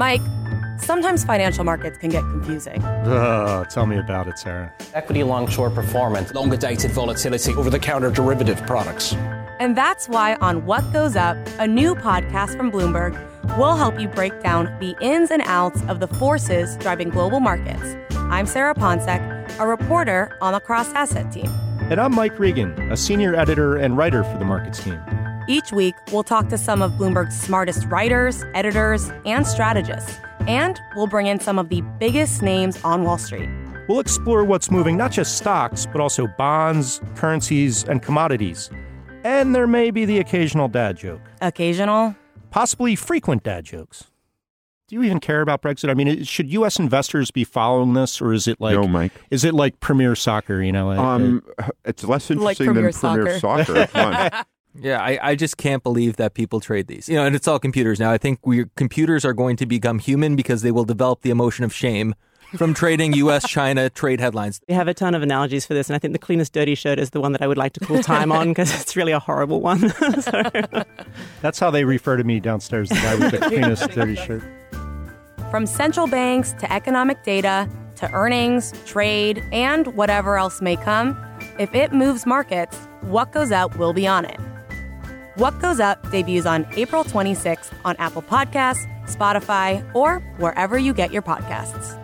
Mike, sometimes financial markets can get confusing. Ugh, tell me about it, Sarah. Equity long short performance, longer dated volatility, over the counter derivative products. And that's why on What Goes Up, a new podcast from Bloomberg, we'll help you break down the ins and outs of the forces driving global markets. I'm Sarah Ponczek, a reporter on the Cross Asset team. And I'm Mike Regan, a senior editor and writer for the markets team. Each week, we'll talk to some of Bloomberg's smartest writers, editors, and strategists. And we'll bring in some of the biggest names on Wall Street. We'll explore what's moving not just stocks, but also bonds, currencies, and commodities. And there may be the occasional dad joke. Occasional? Possibly frequent dad jokes. Do you even care about Brexit? I mean, should U.S. investors be following this, or is it like no, Mike? Is it like Premier Soccer? You know, um, it's less interesting like than Premier Premier Soccer. Yeah, I, I just can't believe that people trade these. You know, and it's all computers now. I think we computers are going to become human because they will develop the emotion of shame from trading U.S. China trade headlines. We have a ton of analogies for this, and I think the cleanest dirty shirt is the one that I would like to call time on because it's really a horrible one. so. That's how they refer to me downstairs. The guy with the cleanest dirty shirt. From central banks to economic data to earnings, trade, and whatever else may come, if it moves markets, what goes up will be on it. What Goes Up debuts on April 26th on Apple Podcasts, Spotify, or wherever you get your podcasts.